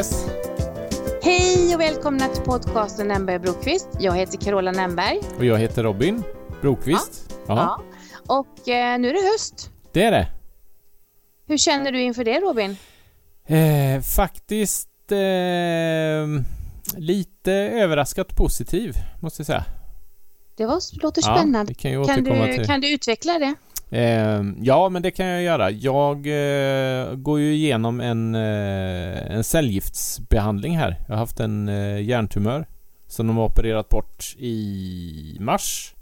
Yes. Hej och välkomna till podcasten Nämberg och Brokvist. Jag heter Carola Nämberg. Och jag heter Robin Brokvist. Ja. Ja. Och eh, nu är det höst. Det är det. Hur känner du inför det Robin? Eh, faktiskt eh, lite överraskat positiv, måste jag säga. Det var, låter Ja, spännande. det kan, kan, du, kan du utveckla det? Eh, ja, men det kan jag göra. Jag eh, går ju igenom en, eh, en cellgiftsbehandling här. Jag har haft en eh, hjärntumör som de har opererat bort i mars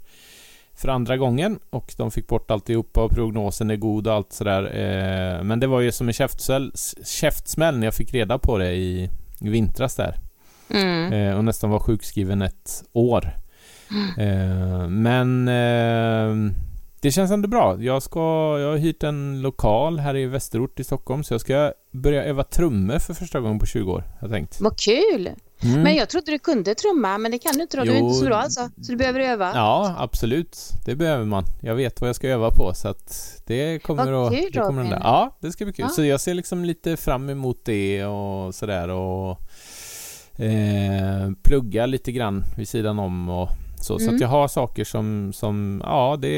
för andra gången och de fick bort alltihopa och prognosen är god och allt sådär. Eh, men det var ju som en käftsmäll, käftsmäll när jag fick reda på det i, i vintras där. Mm. Eh, och nästan var sjukskriven ett år. Eh, men eh, det känns ändå bra. Jag, ska, jag har hyrt en lokal här i Västerort i Stockholm så jag ska börja öva trummor för första gången på 20 år. Jag tänkt. Vad kul! Mm. Men jag trodde du kunde trumma, men det kan du inte då. Du är inte så bra alltså. Så du behöver öva. Ja, absolut. Det behöver man. Jag vet vad jag ska öva på så att det kommer Vad att... kul, det kommer att ja, det ska bli kul. Ja. Så jag ser liksom lite fram emot det och sådär och eh, plugga lite grann vid sidan om och så. Så Mm. att jag har saker som, som ja, det,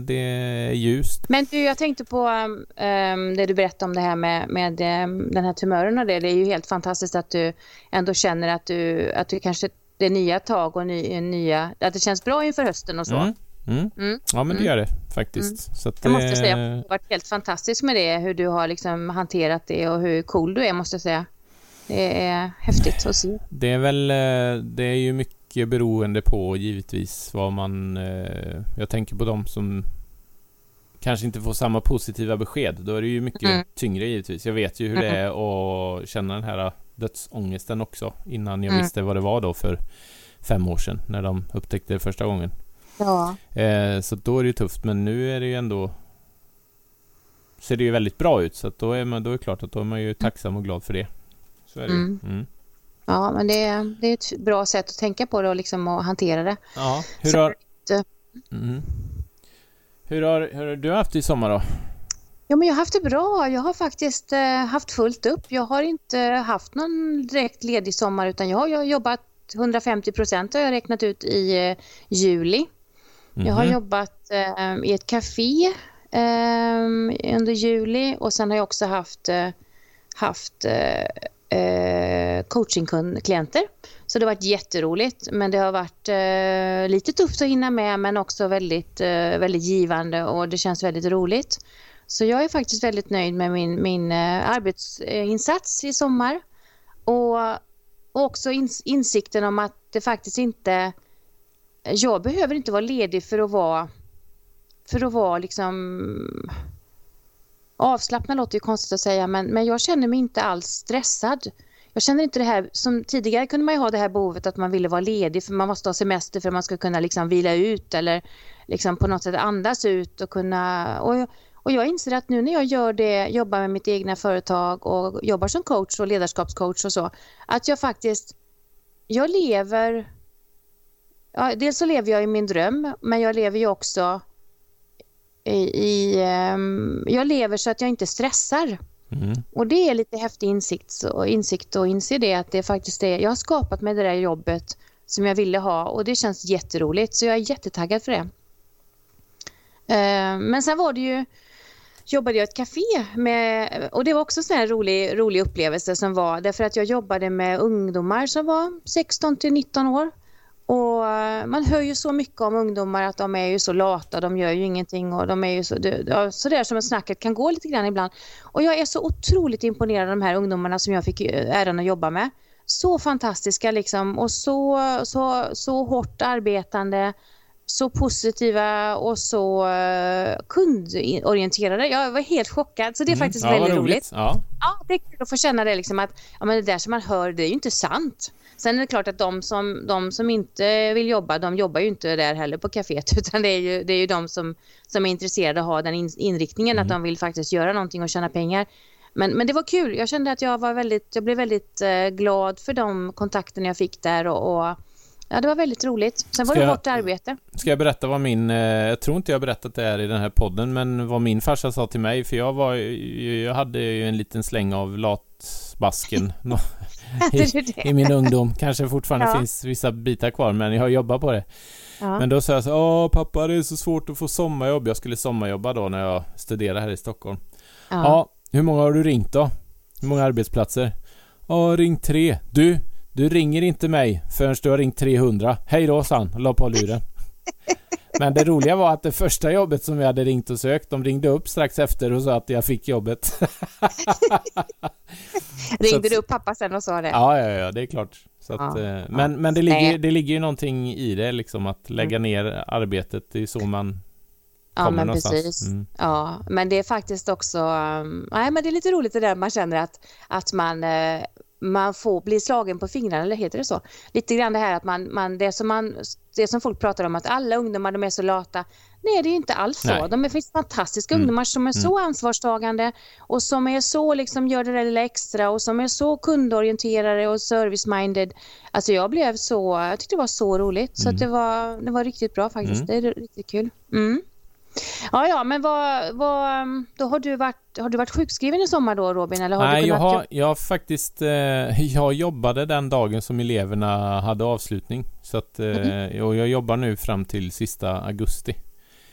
det är ljust. Men du, jag tänkte på um, det du berättade om det här med, med um, den här tumören och det. Det är ju helt fantastiskt att du ändå känner att du, att du kanske det är nya tag och ny, nya, att det känns bra inför hösten och så. Mm. Mm. Mm. Ja, men det Mm. gör det faktiskt. Så att Jag måste det- säga att du har varit helt fantastisk med det, hur du har liksom hanterat det och hur cool du är måste jag säga. Det är häftigt att se. Det är väl, eh, det är ju mycket beroende på givetvis vad man, eh, jag tänker på de som kanske inte får samma positiva besked. Då är det ju mycket Mm. tyngre givetvis. Jag vet ju hur det är att känna den här dödsångesten också innan jag Mm. visste vad det var då för fem år sedan när de upptäckte det första gången. Ja. Eh, så då är det ju tufft men nu är det ju ändå ser det ju väldigt bra ut så att då är man, då är det klart att då är man ju tacksam och glad för det. Så är det ju. Mm. Mm. ja, men det är, det är ett bra sätt att tänka på det och liksom att hantera det. Ja, hur Så- har... det- Mm. Hur har, hur har du haft det i sommar då? Ja, men jag har haft det bra. Jag har faktiskt eh, haft fullt upp. Jag har inte haft någon direkt ledig sommar utan jag har, jag har jobbat 150 procent har jag räknat ut i eh, juli. Jag har Mhm. jobbat eh, i ett café eh, under juli och sen har jag också haft, eh, haft eh, coachingklienter. Så det har varit jätteroligt men det har varit eh, lite tufft att hinna med men också väldigt, eh, väldigt givande och det känns väldigt roligt. Så jag är faktiskt väldigt nöjd med min, min eh, arbetsinsats i sommar. Och, och också ins- insikten om att det faktiskt inte... Jag behöver inte vara ledig för att vara... För att vara liksom... Avslappnad låter ju konstigt att säga men, men jag känner mig inte alls stressad. Jag känner inte det här, som tidigare kunde man ju ha det här behovet att man ville vara ledig för man måste ha semester för att man ska kunna liksom vila ut eller liksom på något sätt andas ut och kunna... Och jag, och jag inser att nu när jag gör det, jobbar med mitt egna företag och jobbar som coach och ledarskapscoach och så, att jag faktiskt, jag lever, ja, dels så lever jag i min dröm, men jag lever ju också i, ehm, jag lever så att jag inte stressar. Mm. Och det är lite häftig insikt och, insikt och inse det att det faktiskt är, jag har skapat mig det där jobbet som jag ville ha och det känns jätteroligt så jag är jättetaggad för det. Eh, Men sen var det ju, jobbade jag i ett café med, och det var också en rolig, rolig upplevelse som var därför att jag jobbade med ungdomar som var 16 till 19 år. Och eh, man hör ju så mycket om ungdomar att de är ju så lata, de gör ju ingenting och de är ju så, så där som snacket kan gå lite grann ibland. Och jag är så otroligt imponerad av de här ungdomarna som jag fick eh, äran att jobba med. Så fantastiska liksom och så, så, så hårt arbetande, så positiva och så uh, kundorienterade. Jag var helt chockad så det är Mm. faktiskt ja, väldigt roligt. Ja. Ja, det är kul att få känna det liksom att ja, men det där som man hör, det är ju inte sant. Sen är det klart att de som, de som inte vill jobba, de jobbar ju inte där heller på kaféet utan det är ju, det är ju de som, som är intresserade och har den in, inriktningen att de vill faktiskt göra någonting och tjäna pengar. Men, men det var kul. Jag kände att jag var väldigt, jag blev väldigt eh, glad för de kontakterna jag fick där och, och ja, det var väldigt roligt. Sen var Ska det jag- hårt arbete. Ska jag berätta vad min, eh, jag tror inte jag har berättat det här i den här podden, men vad min farsa sa till mig, för jag var, jag hade ju en liten släng av latbasken i, i, min ungdom. Kanske fortfarande Ja. finns vissa bitar kvar, men jag har jobbat på det. Ja. Men då sa jag så Åh pappa, det är så svårt att få sommarjobb. Jag skulle sommarjobba då när jag studerade här i Stockholm. Ja. ja. hur många har du ringt då? Hur många arbetsplatser? Ja, ring tre. Du, du ringer inte mig förrän du har ringt 300. Hej då, sa han och la på luren. Men det roliga var att det första jobbet som jag hade ringt och sökt, de ringde upp strax efter och sa att jag fick jobbet. Ringde du upp pappa sen och sa det? Ja, ja, ja, det är klart. Så att, Ja, eh, men men det, ligger, det ligger ju någonting i det, liksom att lägga ner arbetet. Det är så man Ja, men någonstans. precis. Mm. Ja, men det är faktiskt också, um, nej men det är lite roligt det där man känner att, att man, eh, man får bli slagen på fingrarna, eller heter det så? Lite grann det här att man, man, det som man, det som folk pratar om att alla ungdomar de är så lata. Nej, det är inte alls så. Nej. De är, finns fantastiska Mm. ungdomar som är så ansvarstagande och som är så liksom gör det där lilla extra och som är så kundorienterade och service-minded. Alltså jag blev så, jag tyckte det var så roligt så Mm. att det var, det var riktigt bra faktiskt. Mm. Det är riktigt kul. Ja, ja, men vad, vad, då har du varit, har du varit sjukskriven i sommar då Robin? Eller har Nej, du jag kunnat har, jag har faktiskt... Eh, jag jobbade den dagen som eleverna hade avslutning. Så att, eh, Mm. och jag jobbar nu fram till sista augusti.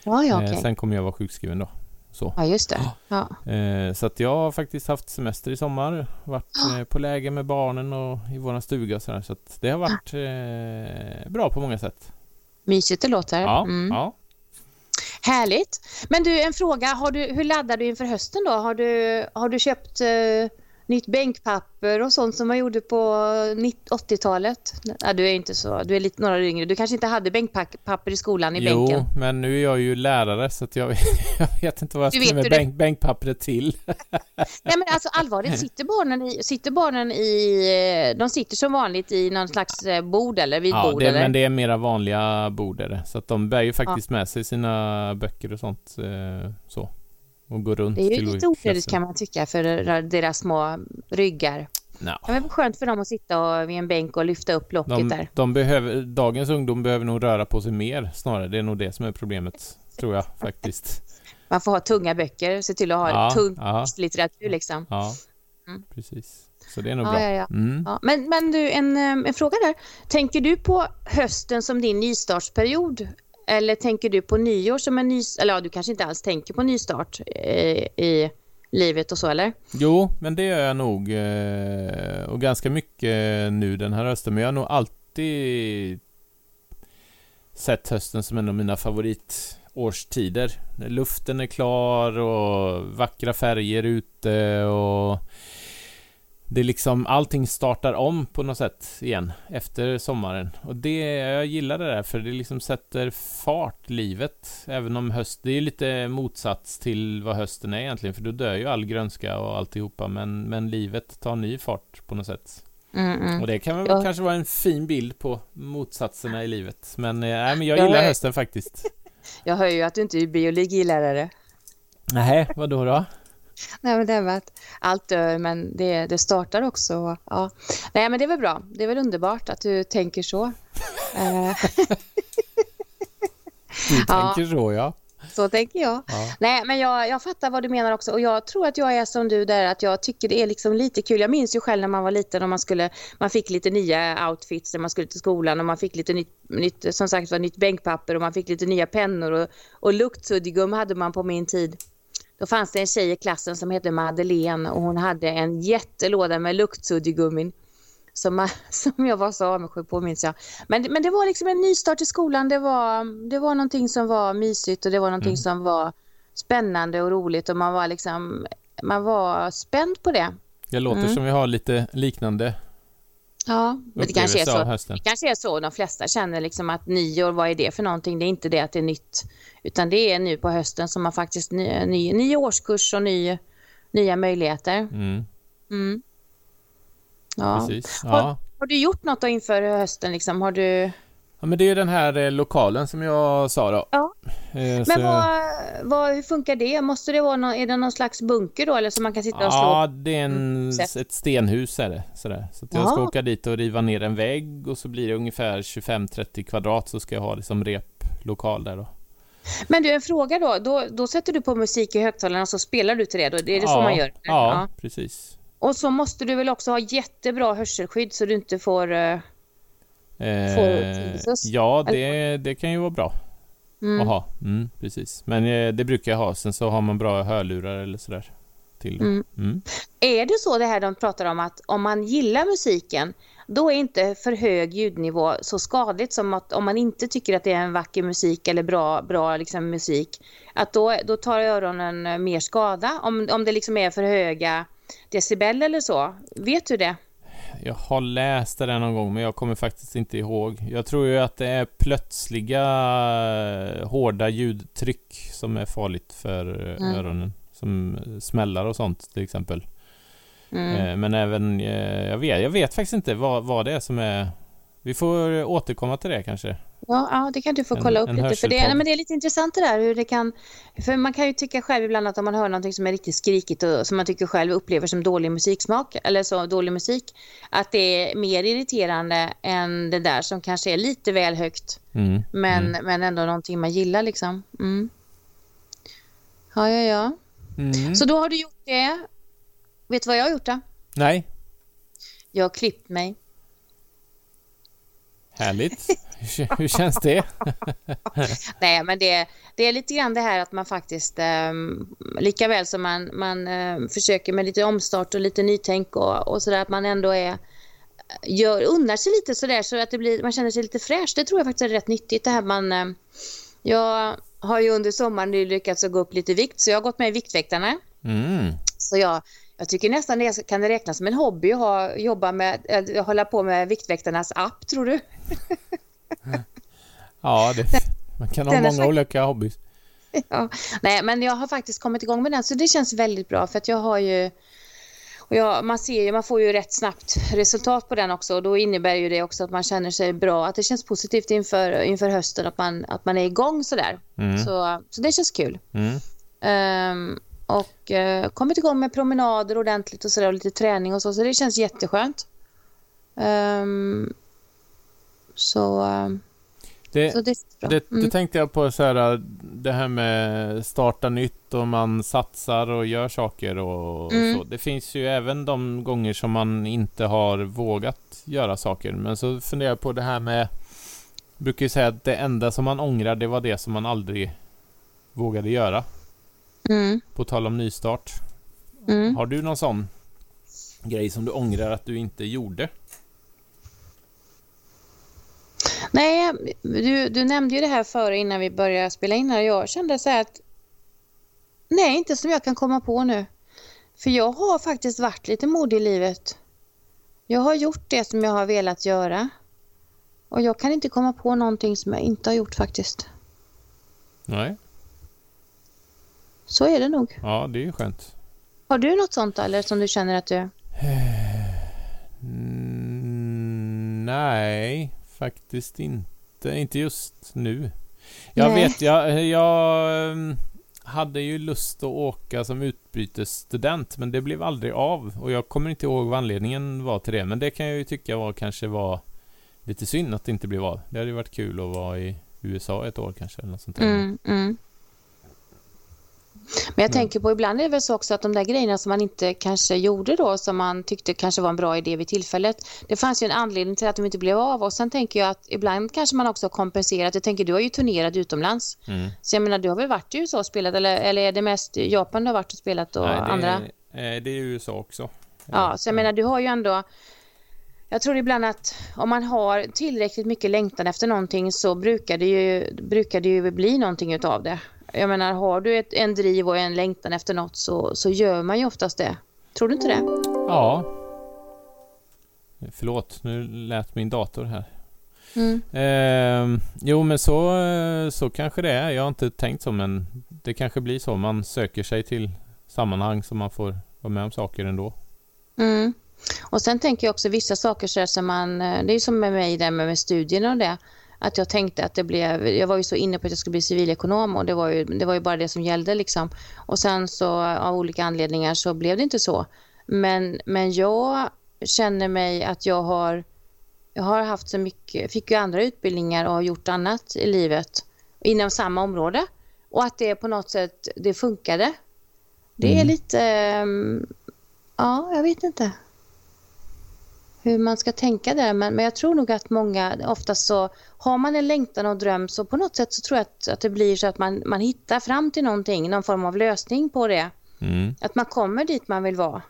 Ja, ja, Eh, okej. sen kommer jag vara sjukskriven då. Så. Ja, just det. Ja. Eh, så att jag har faktiskt haft semester i sommar. Varit eh, på läger med barnen och i våran stuga och sådär. Så att det har varit eh, bra på många sätt. Mysigt det låter. Ja, Mm. ja. Härligt. Men du, en fråga. Har du, hur laddar du inför hösten då? Har du, har du köpt eh, nytt bänkpapper och sånt som man gjorde på 90 80-talet? Ja, du är inte så, du är lite några yngre. Du kanske inte hade bänkpapper i skolan i Jo, bänken? men nu är jag ju lärare så jag, jag vet inte vad jag ska med bänk, bänkpappret till. Nej men alltså allvarligt, sitter barnen i, sitter barnen i, de sitter som vanligt i någon slags eh, bord eller vid Ja, bord eller? men det är mera vanliga bord är det. Så att de bär ju faktiskt med sig sina böcker och sånt. Eh, så. Och går runt Det är ju lite onödigt kan man tycka för deras små ryggar. Nja, Det var skönt för dem att sitta vid en bänk och lyfta upp locket de, där. de behöver, dagens ungdom behöver nog röra på sig mer snarare. Det är nog det som är problemet. Tror jag faktiskt. Man får ha tunga böcker, se till att ha Ja, tung ja. litteratur liksom. Ja, Mm. precis. Så det är nog Ja, bra. ja, ja. Mm. Ja, men, men du, en, eh, en fråga där. Tänker du på hösten som din nystartsperiod? Eller tänker du på nyår som en ny... Eller ja, du kanske inte alls tänker på nystart i, i livet och så, eller? Jo, men det gör jag nog. Eh, och ganska mycket nu den här hösten. Men jag har nog alltid sett hösten som en av mina favoritårstider. När luften är klar och vackra färger ute och det liksom allting startar om på något sätt igen efter sommaren. Och det, jag gillar det där för det liksom sätter fart livet. Även om höst, det är lite motsats till vad hösten är egentligen för då dör ju all grönska och alltihopa men, men livet tar ny fart på något sätt. Mm, mm. Och det kan väl Ja. kanske vara en fin bild på motsatserna i livet. Men, nej, men jag Ja, gillar jag- hösten faktiskt. Jag hör ju att du inte är biologilärare. Nej, vad då då? Nej, men det är att allt dör, men det, det startar också. Ja. Nej, men det är väl bra. Det är väl underbart att du tänker så. Eh, Du Ja. tänker så ja. så tänker jag. ja. Nej, men jag, jag fattar vad du menar också och jag tror att jag är som du där att jag tycker det är liksom lite kul. Jag minns ju själv när man var liten och man skulle, man fick lite nya outfits när man skulle till skolan och man fick lite nytt, nytt som sagt var nytt bänkpapper och man fick lite nya pennor och, och luktsuddgum hade man på min tid. Då fanns det en tjej i klassen som hette Madeleine och hon hade en jättelåda med luktsuddgummin som, som jag var så avundsjuk på minns jag. Men, men det var liksom en nystart i skolan. Det var, det var någonting som var mysigt och det var någonting Mm. som var spännande och roligt och man var liksom man var spänd på det. Det låter Mm. som vi har lite liknande Ja, men det kanske är så. hösten. Det kanske är så de flesta känner liksom att nyår, vad är det för någonting? Det är inte det att det är nytt, utan det är nu på hösten som man faktiskt ny, ny, ny årskurs och ny, nya möjligheter. Mm, Mm. Ja. precis. Ja. Har du gjort något inför hösten? Liksom? Har du... ja, men det är ju den här eh, lokalen som jag sa då. Ja. Eh, så- Men vad, vad, hur funkar det? Måste det vara någon, är det någon slags bunker då eller så man kan sitta och slå? Ja, det är en, Mm, ett stenhus är det. Sådär. Så att jag ska Ja. åka dit och riva ner en vägg och så blir det ungefär 25-30 kvadrat så ska jag ha det som replokal där då. Men du, en fråga då. då. Då sätter du på musik i högtalarna och så spelar du till det. Då. Det är det så ja, man gör? Ja, precis. Och så måste du väl också ha jättebra hörselskydd så du inte får... Uh, eh, ja, det, det kan ju vara bra mm. att ha. Mm, precis. Men eh, det brukar jag ha. Sen så har man bra hörlurar eller sådär. Till mm. mm. Är det så det här de pratar om att om man gillar musiken då är inte för hög ljudnivå så skadligt som att om man inte tycker att det är en vacker musik eller bra, bra liksom musik att då, då tar öronen mer skada om, om det liksom är för höga decibel eller så. Vet du det? Jag har läst det där någon gång men jag kommer faktiskt inte ihåg. Jag tror ju att det är plötsliga hårda ljudtryck som är farligt för mm. öronen. Som smällar och sånt till exempel. Mm. Eh, men även, eh, jag vet, jag vet faktiskt inte vad, vad det är som är... Vi får återkomma till det kanske. Ja, ja det kan du få kolla en, upp en lite. För det, nej, men det är lite intressant det där hur det kan... För man kan ju tycka själv ibland att om man hör någonting som är riktigt skrikigt och som man tycker själv upplever som dålig musiksmak eller så dålig musik, att det är mer irriterande än det där som kanske är lite väl högt. Mm. Men, mm. men ändå någonting man gillar liksom. Mm. Ja, ja, ja. Mm. Så då har du gjort det. Vet du vad jag har gjort då? Nej. Jag har klippt mig. Härligt. Hur, hur känns det? Nej, men det, det är lite grann det här att man faktiskt, eh, lika väl som man, man eh, försöker med lite omstart och lite nytänk och, och sådär, att man ändå är gör, unnar sig lite sådär så att det blir, man känner sig lite fräsch. Det tror jag faktiskt är rätt nyttigt. Det här man, eh, jag har ju under sommaren lyckats gå upp lite vikt så jag har gått med i Viktväktarna. Mm. Så jag jag tycker nästan det kan det räknas som en hobby att ha, jobba med, äh, hålla på med Viktväktarnas app, tror du? ja, det, man kan ha många olika hobbys. Ja, nej, men jag har faktiskt kommit igång med den så det känns väldigt bra för att jag har ju och jag, man ser ju, man får ju rätt snabbt resultat på den också och då innebär ju det också att man känner sig bra, att det känns positivt inför, inför hösten, att man, att man är igång sådär. Mm. Så, så det känns kul. Mm. Um, och eh, kommit igång med promenader ordentligt och sådär och lite träning och så. Så det känns jätteskönt. Um, så, det, så det, det, mm. det, tänkte jag på så här, det här med starta nytt och man satsar och gör saker och, mm. så. Det finns ju även de gånger som man inte har vågat göra saker. Men så funderar jag på det här med brukar ju säga att det enda som man ångrar det var det som man aldrig vågade göra. Mm. På tal om nystart. Mm. Har du någon sån grej som du ångrar att du inte gjorde? Nej, du, du nämnde ju det här före innan vi började spela in här. Jag kände så här att nej, inte som jag kan komma på nu. För jag har faktiskt varit lite modig i livet. Jag har gjort det som jag har velat göra. Och jag kan inte komma på någonting som jag inte har gjort faktiskt. Nej. Så är det nog. Ja, det är ju skönt. Har du något sånt eller som du känner att du... Mm, nej, faktiskt inte. Inte just nu. Jag nej. vet, jag, jag mm, hade ju lust att åka som utbytesstudent men det blev aldrig av och jag kommer inte ihåg vad anledningen var till det men det kan jag ju tycka var kanske var lite synd att det inte blev av. Det hade ju varit kul att vara i USA ett år kanske eller något sånt där. Mm, mm. Men jag mm. tänker på ibland är det väl så också att de där grejerna som man inte kanske gjorde då som man tyckte kanske var en bra idé vid tillfället. Det fanns ju en anledning till att de inte blev av och sen tänker jag att ibland kanske man också har kompenserat. Jag tänker du har ju turnerat utomlands. Mm. Så jag menar du har väl varit i USA och spelat eller, eller är det mest Japan du har varit och spelat och Nej, det andra? Är, det är USA också. Ja, så jag menar du har ju ändå jag tror ibland att om man har tillräckligt mycket längtan efter någonting så brukar det ju, brukar det ju bli någonting utav det. Jag menar, har du ett, en driv och en längtan efter något så, så gör man ju oftast det. Tror du inte det? Ja. Förlåt, nu lät min dator här. Mm. Eh, jo, men så, så kanske det är. Jag har inte tänkt så, men det kanske blir så. Man söker sig till sammanhang så man får vara med om saker ändå. Mm. Och sen tänker jag också vissa saker så som man, eh, det är som med mig där med, med studierna och det att jag tänkte att det blev, jag var ju så inne på att jag skulle bli civilekonom och det var ju, det var ju bara det som gällde liksom. Och sen så av olika anledningar så blev det inte så. Men, men jag känner mig att jag har, jag har haft så mycket, fick ju andra utbildningar och har gjort annat i livet inom samma område. Och att det på något sätt, det funkade. Det är mm. lite, ja, jag vet inte hur man ska tänka där. Men, men jag tror nog att många, oftast så har man en längtan och dröm så på något sätt så tror jag att, att det blir så att man, man hittar fram till någonting, någon form av lösning på det. Mm. Att man kommer dit man vill vara.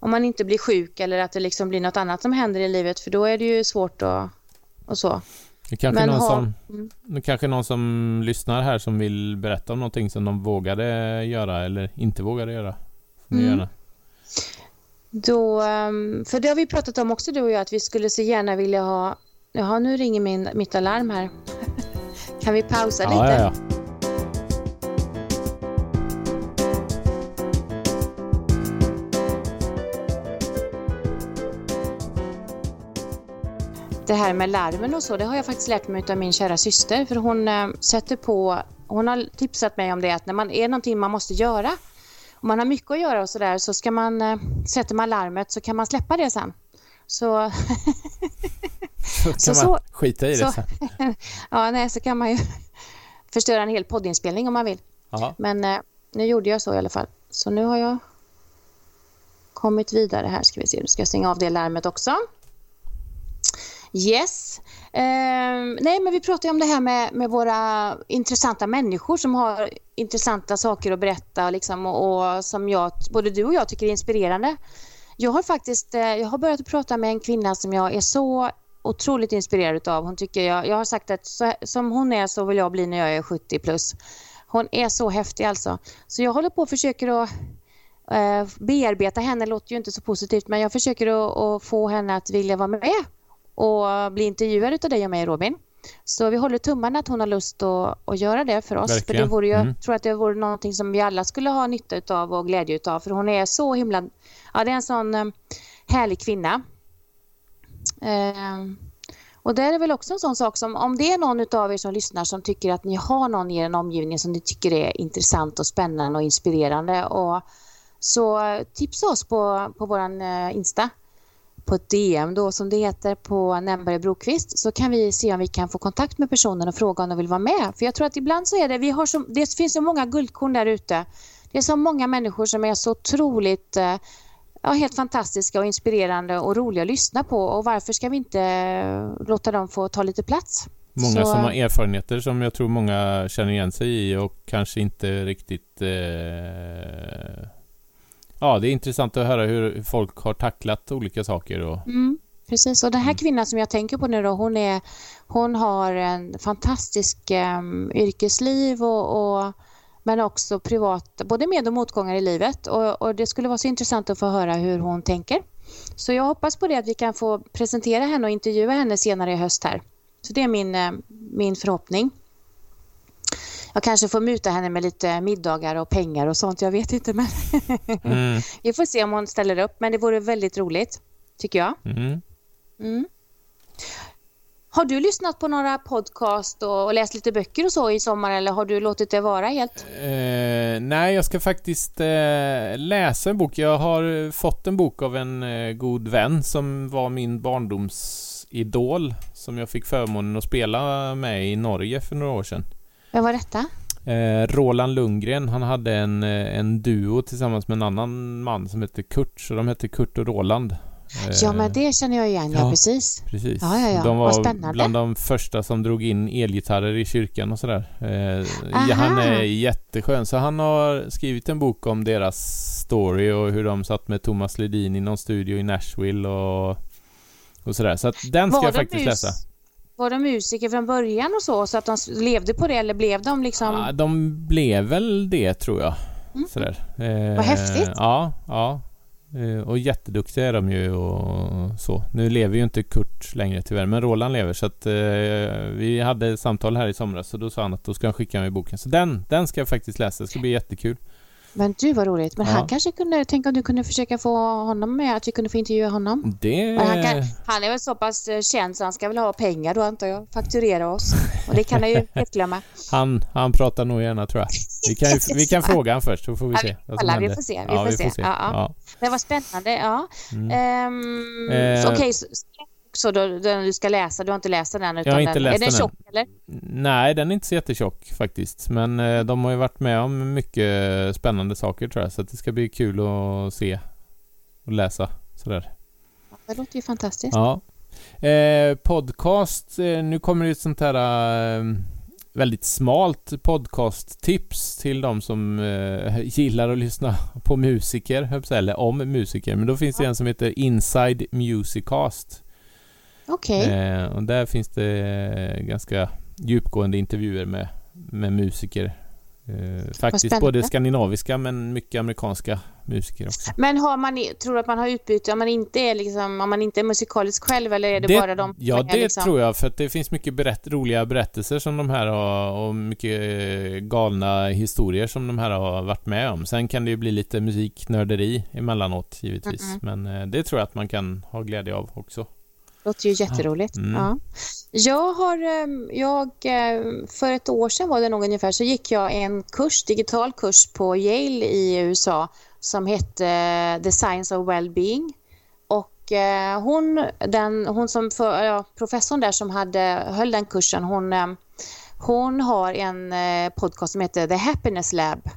Om man inte blir sjuk eller att det liksom blir något annat som händer i livet för då är det ju svårt att, och så. Det kanske Men någon ha- som, Mm. det kanske någon som lyssnar här som vill berätta om någonting som de vågade göra eller inte vågade göra. Får Mm. gärna. Då, ehm, för det har vi pratat om också du och jag att vi skulle så gärna vilja ha... Jaha, nu ringer min, mitt alarm här. kan vi pausa Ja, lite? ja, ja. Det här med larmen och så, det har jag faktiskt lärt mig av min kära syster. För hon eh, sätter på... Hon har tipsat mig om det att när man är någonting man måste göra, om man har mycket att göra och sådär, så ska man... Eh, sätter man larmet så kan man släppa det sen. Så... Så kan Så- man skita i det så- sen. ja, nej, så kan man ju förstöra en hel poddinspelning om man vill. Ja. Men eh, nu gjorde jag så i alla fall. Så nu har jag kommit vidare här. Ska vi se, nu ska jag stänga av det larmet också. Yes. Eh, nej, men vi pratar ju om det här med, med våra intressanta människor som har intressanta saker att berätta liksom, och, och som jag, både du och jag tycker är inspirerande. Jag har faktiskt eh, jag har börjat prata med en kvinna som jag är så otroligt inspirerad av. Hon tycker jag, jag har sagt att så, som hon är så vill jag bli när jag är 70 plus. Hon är så häftig alltså. Så jag håller på och försöker att eh, bearbeta henne, låter ju inte så positivt, men jag försöker att, att få henne att vilja vara med och bli intervjuad av dig och mig Robin. Så vi håller tummarna att hon har lust att, att göra det för oss. Verkligen. För det vore ju, Mm. Jag tror att det vore någonting som vi alla skulle ha nytta av och glädje utav. För hon är så himla... Ja, det är en sån eh, härlig kvinna. Eh, och det är väl också en sån sak som om det är någon av er som lyssnar som tycker att ni har någon i er omgivning som ni tycker är intressant och spännande och inspirerande och så tipsa oss på, på våran eh, Insta på ett DM då som det heter på Nämberg Brokvist så kan vi se om vi kan få kontakt med personen och fråga om de vill vara med. För jag tror att ibland så är det, vi har så, det finns så många guldkorn där ute. Det är så många människor som är så otroligt eh, ja, helt fantastiska och inspirerande och roliga att lyssna på och varför ska vi inte eh, låta dem få ta lite plats? Många Så- som har erfarenheter som jag tror många känner igen sig i och kanske inte riktigt... Eh... Ja, det är intressant att höra hur folk har tacklat olika saker och... Mm, precis, och den här kvinnan som jag tänker på nu då, hon, är, hon har en fantastisk um, yrkesliv och, och men också privat, både med och motgångar i livet och, och det skulle vara så intressant att få höra hur hon tänker. Så jag hoppas på det att vi kan få presentera henne och intervjua henne senare i höst här. Så det är min, eh, min förhoppning. Jag kanske får muta henne med lite middagar och pengar och sånt, jag vet inte men Mm, vi får se om hon ställer upp men det vore väldigt roligt, tycker jag. mm. Mm. Har du lyssnat på några podcast och, och läst lite böcker och så i sommar eller har du låtit det vara helt? Eh, nej, jag ska faktiskt eh, läsa en bok. Jag har fått en bok av en eh, god vän som var min barndomsidol som jag fick förmånen att spela med i Norge för några år sedan. Vad var detta? Eh, Roland Lundgren, han hade en, eh, en duo tillsammans med en annan man som hette Kurt, så de hette Kurt och Roland. Eh, Ja, men det känner jag igen, ja, ja. precis. Precis. Ja, ja, ja. De Vad var spännande. bland de första som drog in elgitarrer i kyrkan och sådär. Eh, han är jätteskön. Så han har skrivit en bok om deras story och hur de satt med Thomas Ledin i någon studio i Nashville och, och sådär. Så att den ska Var jag faktiskt mus- läsa. Var de musiker från början och så, så att de levde på det eller blev de liksom... Ja, de blev väl det tror jag. Mm. Sådär. Eh, Vad häftigt. Ja, ja. Eh, Och jätteduktiga är de ju och så. Nu lever ju inte Kurt längre tyvärr, men Roland lever så att eh, vi hade samtal här i somras så då sa han att då ska han skicka mig boken. Så den, den ska jag faktiskt läsa. Det ska bli jättekul. Men du vad roligt. Men Ja. han kanske kunde, tänk om du kunde försöka få honom med, att vi kunde få intervjua honom. Det... Men han, kan, han är väl så pass eh, känd så han ska väl ha pengar då antar jag. Fakturera oss. Och det kan han ju helt glömma. Han, han pratar nog gärna tror jag. Vi kan, vi kan fråga han först så får vi Ja, se vi vad kollar, vi får se, vi ja, får vi se. får se. Ja, ja. Det var spännande, ja. Mm. Eh. så Okej, så, så då, den du ska läsa. Du har inte läst den Jag har inte den, läst Är den den tjock eller? Nej, den är inte så jättetjock faktiskt. Men eh, de har ju varit med om mycket spännande saker tror jag. Så att det ska bli kul att se och läsa sådär. Det låter ju fantastiskt. Ja. Eh, podcast, eh, nu kommer det ett sånt här eh, väldigt smalt podcast-tips till de som eh, gillar att lyssna på musiker, eller om musiker. Men då finns det en som heter Inside Musicast. Okej. Eh, och där finns det ganska djupgående intervjuer med, med musiker. Eh, faktiskt både skandinaviska men mycket amerikanska musiker också. Men har man, tror du att man har utbyte om man inte är, liksom, om man inte är musikalisk själv eller är det, Det- bara de Ja, det liksom... tror jag. För att det finns mycket berätt, roliga berättelser som de här har och mycket eh, galna historier som de här har varit med om. Sen kan det ju bli lite musiknörderi emellanåt givetvis. Mm-mm. Men eh, det tror jag att man kan ha glädje av också. Låter ju jätteroligt. Mm. Ja. Jag har, ehm, jag, ehm, för ett år sedan var det nog ungefär, så gick jag en kurs, digital kurs på Yale i USA som hette eh, The Science of Wellbeing. Och eh, hon, den, hon som, för, ja, professorn där som hade, höll den kursen, hon, ehm, hon har en eh, podcast som heter The Happiness Lab.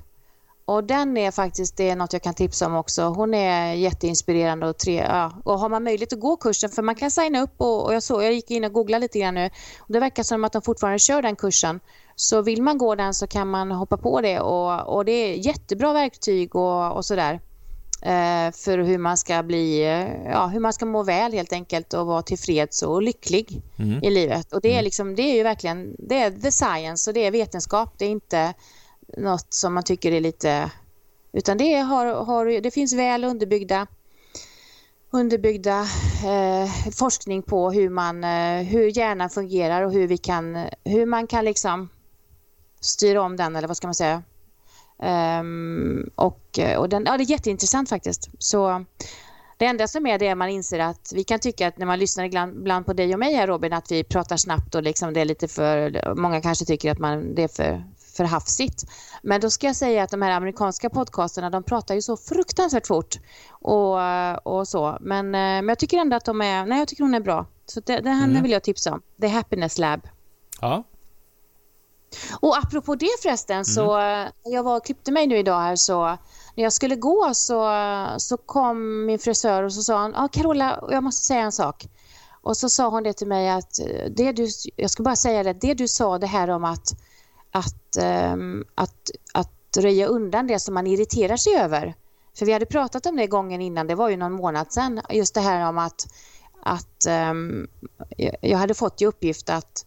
Och den är faktiskt, det är något jag kan tipsa om också. Hon är jätteinspirerande och tre, ja. Och har man möjlighet att gå kursen, för man kan signa upp och, och jag såg, jag gick in och googlade lite grann nu. Och det verkar som att de fortfarande kör den kursen. Så vill man gå den så kan man hoppa på det och, och det är jättebra verktyg och, och sådär. Eh, för hur man ska bli, eh, ja hur man ska må väl helt enkelt och vara tillfreds och lycklig Mm. i livet. Och det är liksom, det är ju verkligen, det är the science och det är vetenskap. Det är inte något som man tycker är lite, utan det, har, har, det finns väl underbyggda underbyggda eh, forskning på hur man, eh, hur hjärnan fungerar och hur vi kan, hur man kan liksom styra om den eller vad ska man säga. Um, och, och den, ja, det är jätteintressant faktiskt. Så det enda som är det är man inser att vi kan tycka att när man lyssnar ibland, ibland på dig och mig här Robin att vi pratar snabbt och liksom det är lite för, många kanske tycker att man, det är för, för hafsigt. Men då ska jag säga att de här amerikanska podcasterna de pratar ju så fruktansvärt fort och, och så. Men, eh, men jag tycker ändå att de är, nej jag tycker hon är bra. Så det, det här Mm. vill jag tipsa om. The Happiness Lab. Ja. Och apropå det förresten så Mm. eh, jag var och klippte mig nu idag här så när jag skulle gå så, så kom min frisör och så sa han, ja ah, Carola jag måste säga en sak. Och så sa hon det till mig att eh, det du, jag ska bara säga det, det du sa det här om att, att, ehm, att, att röja undan det som man irriterar sig över. För vi hade pratat om det gången innan, det var ju någon månad sedan, just det här om att, att ehm, jag- hade fått i uppgift att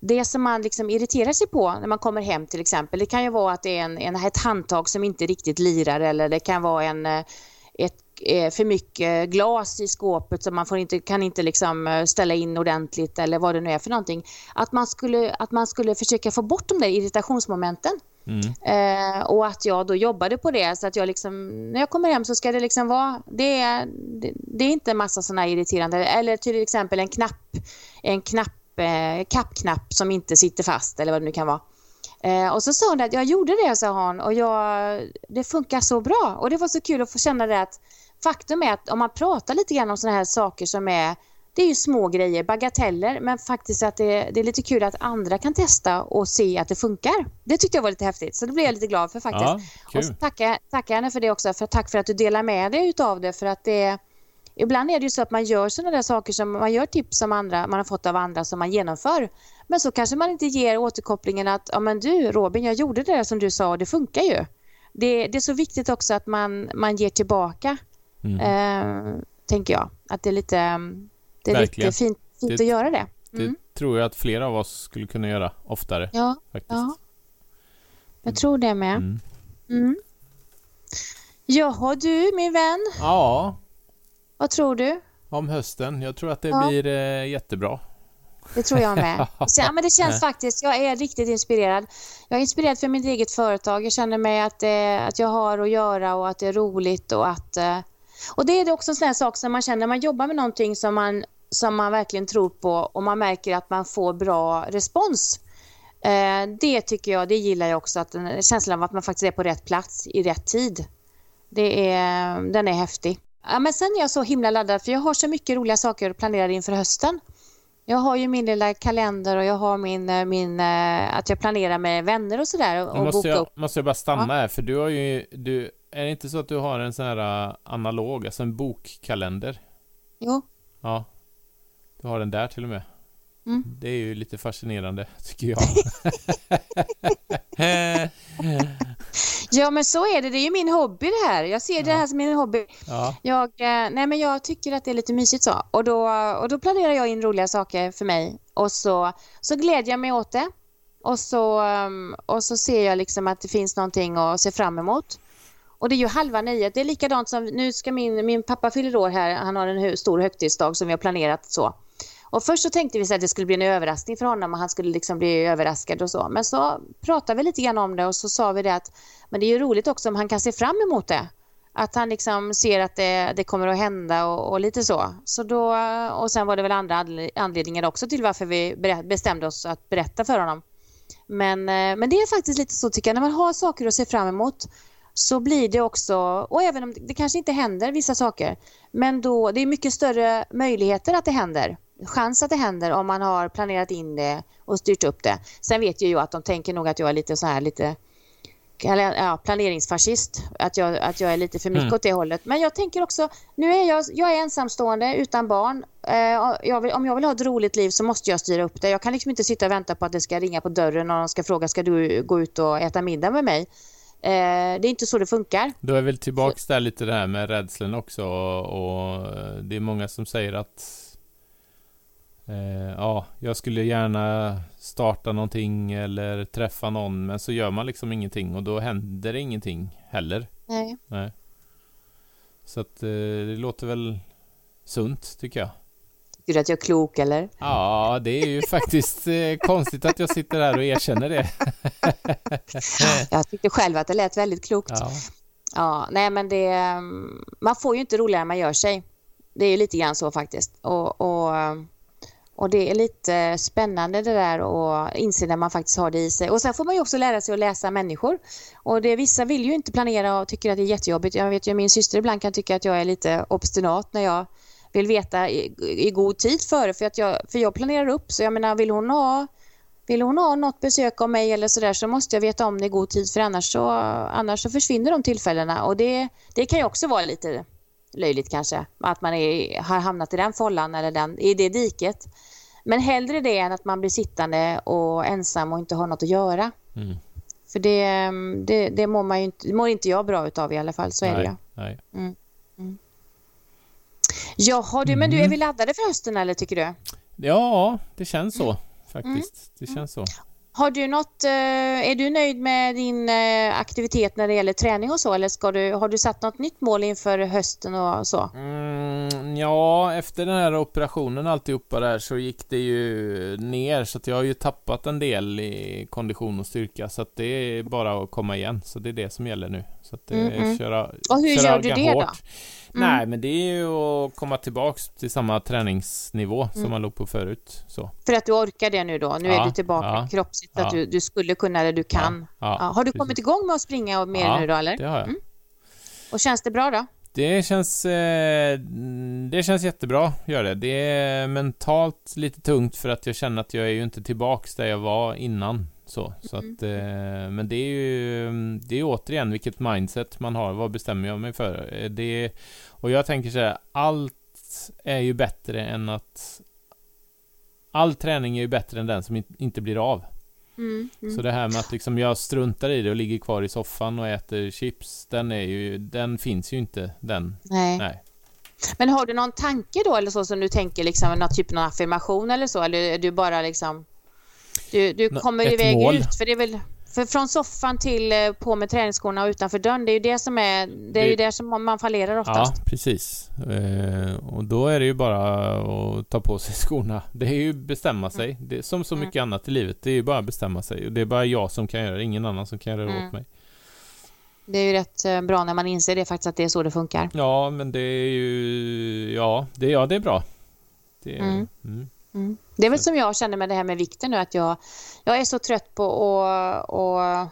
det som man liksom irriterar sig på när man kommer hem till exempel, det kan ju vara att det är en, en, ett handtag som inte riktigt lirar eller det kan vara en, eh, ett, för mycket glas i skåpet som man får inte, kan inte liksom eh, ställa in ordentligt eller vad det nu är för någonting. Att man skulle, att man skulle försöka få bort de där irritationsmomenten. Mm. Eh, och att jag då jobbade på det så att jag liksom, när jag kommer hem så ska det liksom vara, det är, det, det är inte en massa sådana irriterande, eller till exempel en knapp, en knapp, eh, kappknapp som inte sitter fast eller vad det nu kan vara. Eh, och så sa hon att jag gjorde det, sa hon, och jag, det funkar så bra. Och det var så kul att få känna det att faktum är att om man pratar lite grann om sådana här saker som är det är ju små grejer, bagateller, men faktiskt att det, det är lite kul att andra kan testa och se att det funkar. Det tyckte jag var lite häftigt, så det blev jag lite glad för faktiskt. Ja, Och så kul. tackar, tackar henne för det också, för tack för att du delar med dig utav det, för att det Ibland är det ju så att man gör sådana där saker som man gör tips som andra, man har fått av andra som man genomför. Men så kanske man inte ger återkopplingen att, ja men du Robin, jag gjorde det där som du sa och det funkar ju. Det, det är så viktigt också att man, man ger tillbaka, Mm. eh, tänker jag. Att det är lite, det är Verkligen. lite fint, fint Det- att göra det. Det Mm. tror jag att flera av oss skulle kunna göra oftare Ja, faktiskt. ja, jag tror det med. Mm. Mm. Jaha du min vän, Ja, vad tror du? om hösten. Jag tror att det Ja. blir eh, jättebra. Det tror jag med. Så, ja, men det känns faktiskt, jag är riktigt inspirerad. Jag är inspirerad för mitt eget företag. Jag känner mig att, det, att jag har att göra och att det är roligt och att... eh, Och det är också en sån här sak som man känner när man jobbar med någonting som man, som man verkligen tror på och man märker att man får bra respons. Eh, Det tycker jag, det gillar jag också, att den, känslan av att man faktiskt är på rätt plats i rätt tid. Det är, den är häftig. Ja, men sen är jag så himla laddad för jag har så mycket roliga saker att planera inför hösten. Jag har ju min lilla kalender och jag har min, eh, min eh, att jag planerar med vänner och sådär. Och måste, jag, upp. måste jag bara stanna ja. här, för du har ju, du, är det inte så att du har en sån här eh, analog, alltså en bokkalender? Jo. Ja. Du har den där till och med. Mm. Det är ju lite fascinerande, tycker jag. ja, men så är det. Det är ju min hobby det här. Jag ser det här som min hobby. Ja. Jag, eh, nej, men jag tycker att det är lite mysigt så. Och då, och då planerar jag in roliga saker för mig. Och så, så glädjer jag mig åt det. Och så, ehm, och så ser jag liksom att det finns någonting att se fram emot. Och det är ju halva nio. Det är likadant som nu ska min, min pappa fyller år här. Han har en stor högtidsdag som vi har planerat så. Och först så tänkte vi att det skulle bli en överraskning för honom och han skulle liksom bli överraskad och så. Men så pratade vi lite grann om det och så sa vi det att men det är ju roligt också om han kan se fram emot det. Att han liksom ser att det, det kommer att hända och, och, lite så. så då, och sen var det väl andra anledningar också till varför vi bestämde oss att berätta för honom. Men, eh, men det är faktiskt lite så tycker jag, när man har saker att se fram emot så blir det också, och även om det kanske inte händer vissa saker, men då det är mycket större möjligheter att det händer chans att det händer om man har planerat in det och styrt upp det. Sen vet ju jag att de tänker nog att jag är lite så här lite ja, planeringsfascist, att jag, att jag är lite för mycket mm. åt det hållet. Men jag tänker också, nu är jag, jag är ensamstående utan barn. Eh, jag vill, om jag vill ha ett roligt liv så måste jag styra upp det. Jag kan liksom inte sitta och vänta på att det ska ringa på dörren och någon ska fråga, ska du gå ut och äta middag med mig? Eh, det är inte så det funkar. Då är väl tillbaks där lite det här med rädslan också och, och det är många som säger att Eh, ja, jag skulle gärna starta någonting eller träffa någon men så gör man liksom ingenting och då händer ingenting heller. Nej. Nej. Så att eh, det låter väl sunt tycker jag. Tycker du att jag är klok eller? Ja, det är ju faktiskt eh, konstigt att jag sitter här och erkänner det. jag tyckte själv att det lät väldigt klokt. Ja. ja, nej men det... Mm, man får ju inte roligare än man gör sig. Det är ju lite grann så faktiskt. Och, och och det är lite spännande det där att inse när man faktiskt har det i sig. Och sen får man ju också lära sig att läsa människor. Och det, vissa vill ju inte planera och tycker att det är jättejobbigt. Jag vet ju min syster ibland kan tycka att jag är lite obstinat när jag vill veta i, i god tid före. För, att jag, för jag planerar upp. Så jag menar, vill hon ha vill hon ha något besök av mig eller sådär så måste jag veta om det i god tid för annars så, annars så försvinner de tillfällena. Och det, det kan ju också vara lite löjligt kanske. Att man är, har hamnat i den follan eller den, i det diket. Men hellre det än att man blir sittande och ensam och inte har något att göra. Mm. För det, det, det, mår, man inte, det mår inte jag bra utav i alla fall, så är nej, det nej. Mm. Mm. Jaha du, men du, är mm. vi laddade för hösten eller tycker du? Ja, det känns så faktiskt. Det känns så. Har du något, eh, är du nöjd med din eh, aktivitet när det gäller träning och så eller ska du, har du satt något nytt mål inför hösten och så? Mm, ja, efter den här operationen alltihopa där så gick det ju ner så att jag har ju tappat en del i kondition och styrka så att det är bara att komma igen så det är det som gäller nu. Så att det är mm, köra, och hur köra gör du det hårt. då? Mm. Nej, men det är ju att komma tillbaks till samma träningsnivå mm. som man låg på förut. Så. För att du orkar det nu då? Nu ja, är du tillbaka ja, kroppsligt, ja. att du, du, skulle kunna det du kan. Ja, har du kommit igång med att springa och mer nu då, eller? det har jag. Mm. Och känns det bra då? Det känns, eh, det känns jättebra, gör det. Det är mentalt lite tungt för att jag känner att jag är ju inte tillbaks där jag var innan. Så, så mm. att, eh, men det är ju det är återigen vilket mindset man har. Vad bestämmer jag mig för? Eh, det, och jag tänker så här, allt är ju bättre än att... All träning är ju bättre än den som inte blir av. Mm, mm. Så det här med att liksom jag struntar i det och ligger kvar i soffan och äter chips, den är ju, den finns ju inte den. Nej. Nej. Men har du någon tanke då eller så som du tänker liksom någon typ av affirmation eller så eller är du bara liksom du, du kommer iväg mål. ut, för det är väl för från soffan till eh, på med träningsskorna och utanför dörren, det är ju det som är, det är det, ju där som man fallerar oftast. Ja, precis. Eh, och då är det ju bara att ta på sig skorna. Det är ju bestämma sig. Mm. Det är som så mycket mm. annat i livet. Det är ju bara att bestämma sig. Det är bara jag som kan göra det, ingen annan som kan göra det mm. åt mig. Det är ju rätt eh, bra när man inser det faktiskt, att det är så det funkar. Ja, men det är ju... Ja, det, ja, det är bra. Det är, mm. Mm. Det är väl som jag känner med det här med vikten nu att jag, jag är så trött på att och,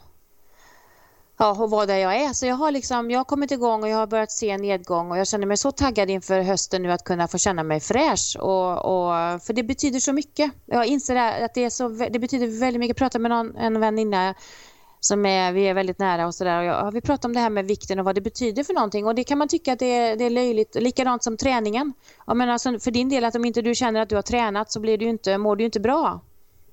ja, och vad där jag är. Så jag har, liksom, jag har kommit igång och jag har börjat se en nedgång och jag känner mig så taggad inför hösten nu att kunna få känna mig fräsch. Och, och, för det betyder så mycket. Jag inser att det, är så, det betyder väldigt mycket. Jag pratade med någon, en väninna som är, vi är väldigt nära och sådär. Ja, vi pratar om det här med vikten och vad det betyder för någonting och det kan man tycka att det är, det är löjligt. Likadant som träningen. Jag menar, alltså för din del att om inte du känner att du har tränat så blir du inte, mår du inte bra.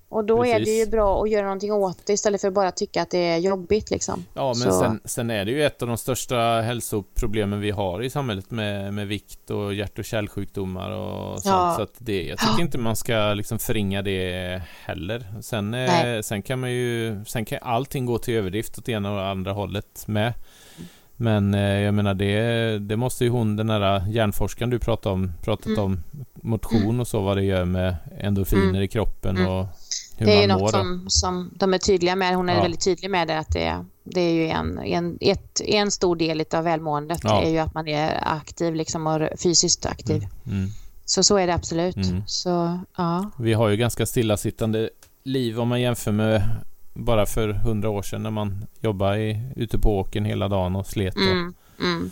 Och då Precis. är det ju bra att göra någonting åt det istället för att bara tycka att det är jobbigt liksom. Ja, men sen, sen, är det ju ett av de största hälsoproblemen vi har i samhället med, med vikt och hjärt och kärlsjukdomar och sånt. Ja. Så att det, jag tycker inte man ska liksom förringa det heller. Sen, eh, sen kan man ju, sen kan allting gå till överdrift åt ena och andra hållet med. Men eh, jag menar det, det måste ju hon, den där hjärnforskaren du pratade om, pratat mm. om motion mm. och så, vad det gör med endorfiner mm. i kroppen mm. och Det är ju något som, som de är tydliga med. Hon är ja. väldigt tydlig med det att det, det är ju en, en, ett, en stor del av välmåendet ja. är ju att man är aktiv liksom och fysiskt aktiv. Mm. mm. Så så är det absolut. Mm. Så, ja. Vi har ju ganska stillasittande liv om man jämför med bara för hundra år sedan när man jobbade i, ute på åken hela dagen och slet. Och, mm, mm.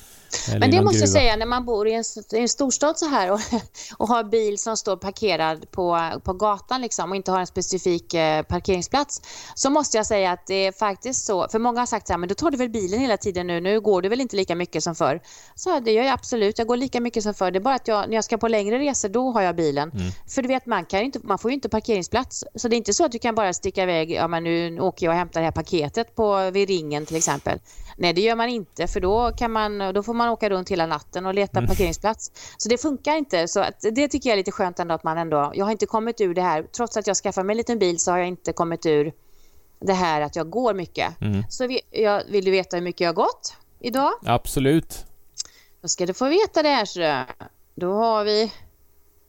Men det måste jag säga, när man bor i en, i en storstad så här och, och har bil som står parkerad på, på gatan liksom och inte har en specifik eh, parkeringsplats så måste jag säga att det är faktiskt så, för många har sagt så här, men då tar du väl bilen hela tiden nu, nu går du väl inte lika mycket som förr. Så det gör jag absolut, jag går lika mycket som förr, det är bara att jag, när jag ska på längre resor då har jag bilen. Mm. För du vet, man, kan inte, man får ju inte parkeringsplats, så det är inte så att du kan bara sticka iväg, ja men nu åker jag och hämtar det här paketet på, vid ringen till exempel. Nej, det gör man inte för då, kan man, då får man åka runt hela natten och leta mm. parkeringsplats. Så det funkar inte. Så att, det tycker jag är lite skönt ändå att man ändå... Jag har inte kommit ur det här. Trots att jag skaffar mig en liten bil så har jag inte kommit ur det här att jag går mycket. Mm. Så vi, jag, vill du veta hur mycket jag har gått idag? Absolut. Då ska du få veta det här. Så då har vi...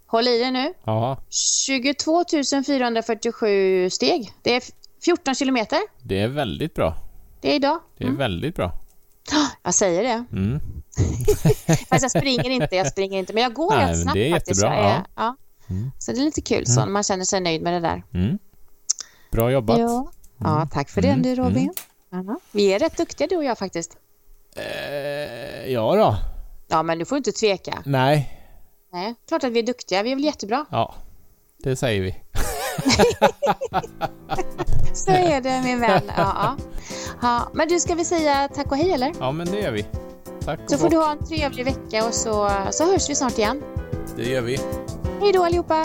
Håll i dig nu. Aha. 22 447 steg. Det är 14 kilometer. Det är väldigt bra. Det är idag. Det är mm. väldigt bra. Jag säger det. Mm. Fast jag springer inte, jag springer inte. Men jag går rätt snabbt det är faktiskt. Jättebra, är, ja. Mm. Så det är lite kul så, mm. man känner sig nöjd med det där. Mm. Bra jobbat. Ja, ja mm. tack för det du Robin. Mm. Vi är rätt duktiga du och jag faktiskt. Eh, ja då. Ja, men du får inte tveka. Nej. Nej, klart att vi är duktiga. Vi är väl jättebra. Ja, det säger vi. Så är det min vän. Ja, ja. Men du, ska vi säga tack och hej eller? Ja, men det gör vi. Tack Så får du ha en trevlig vecka och så, så hörs vi snart igen. Det gör vi. Hej då allihopa!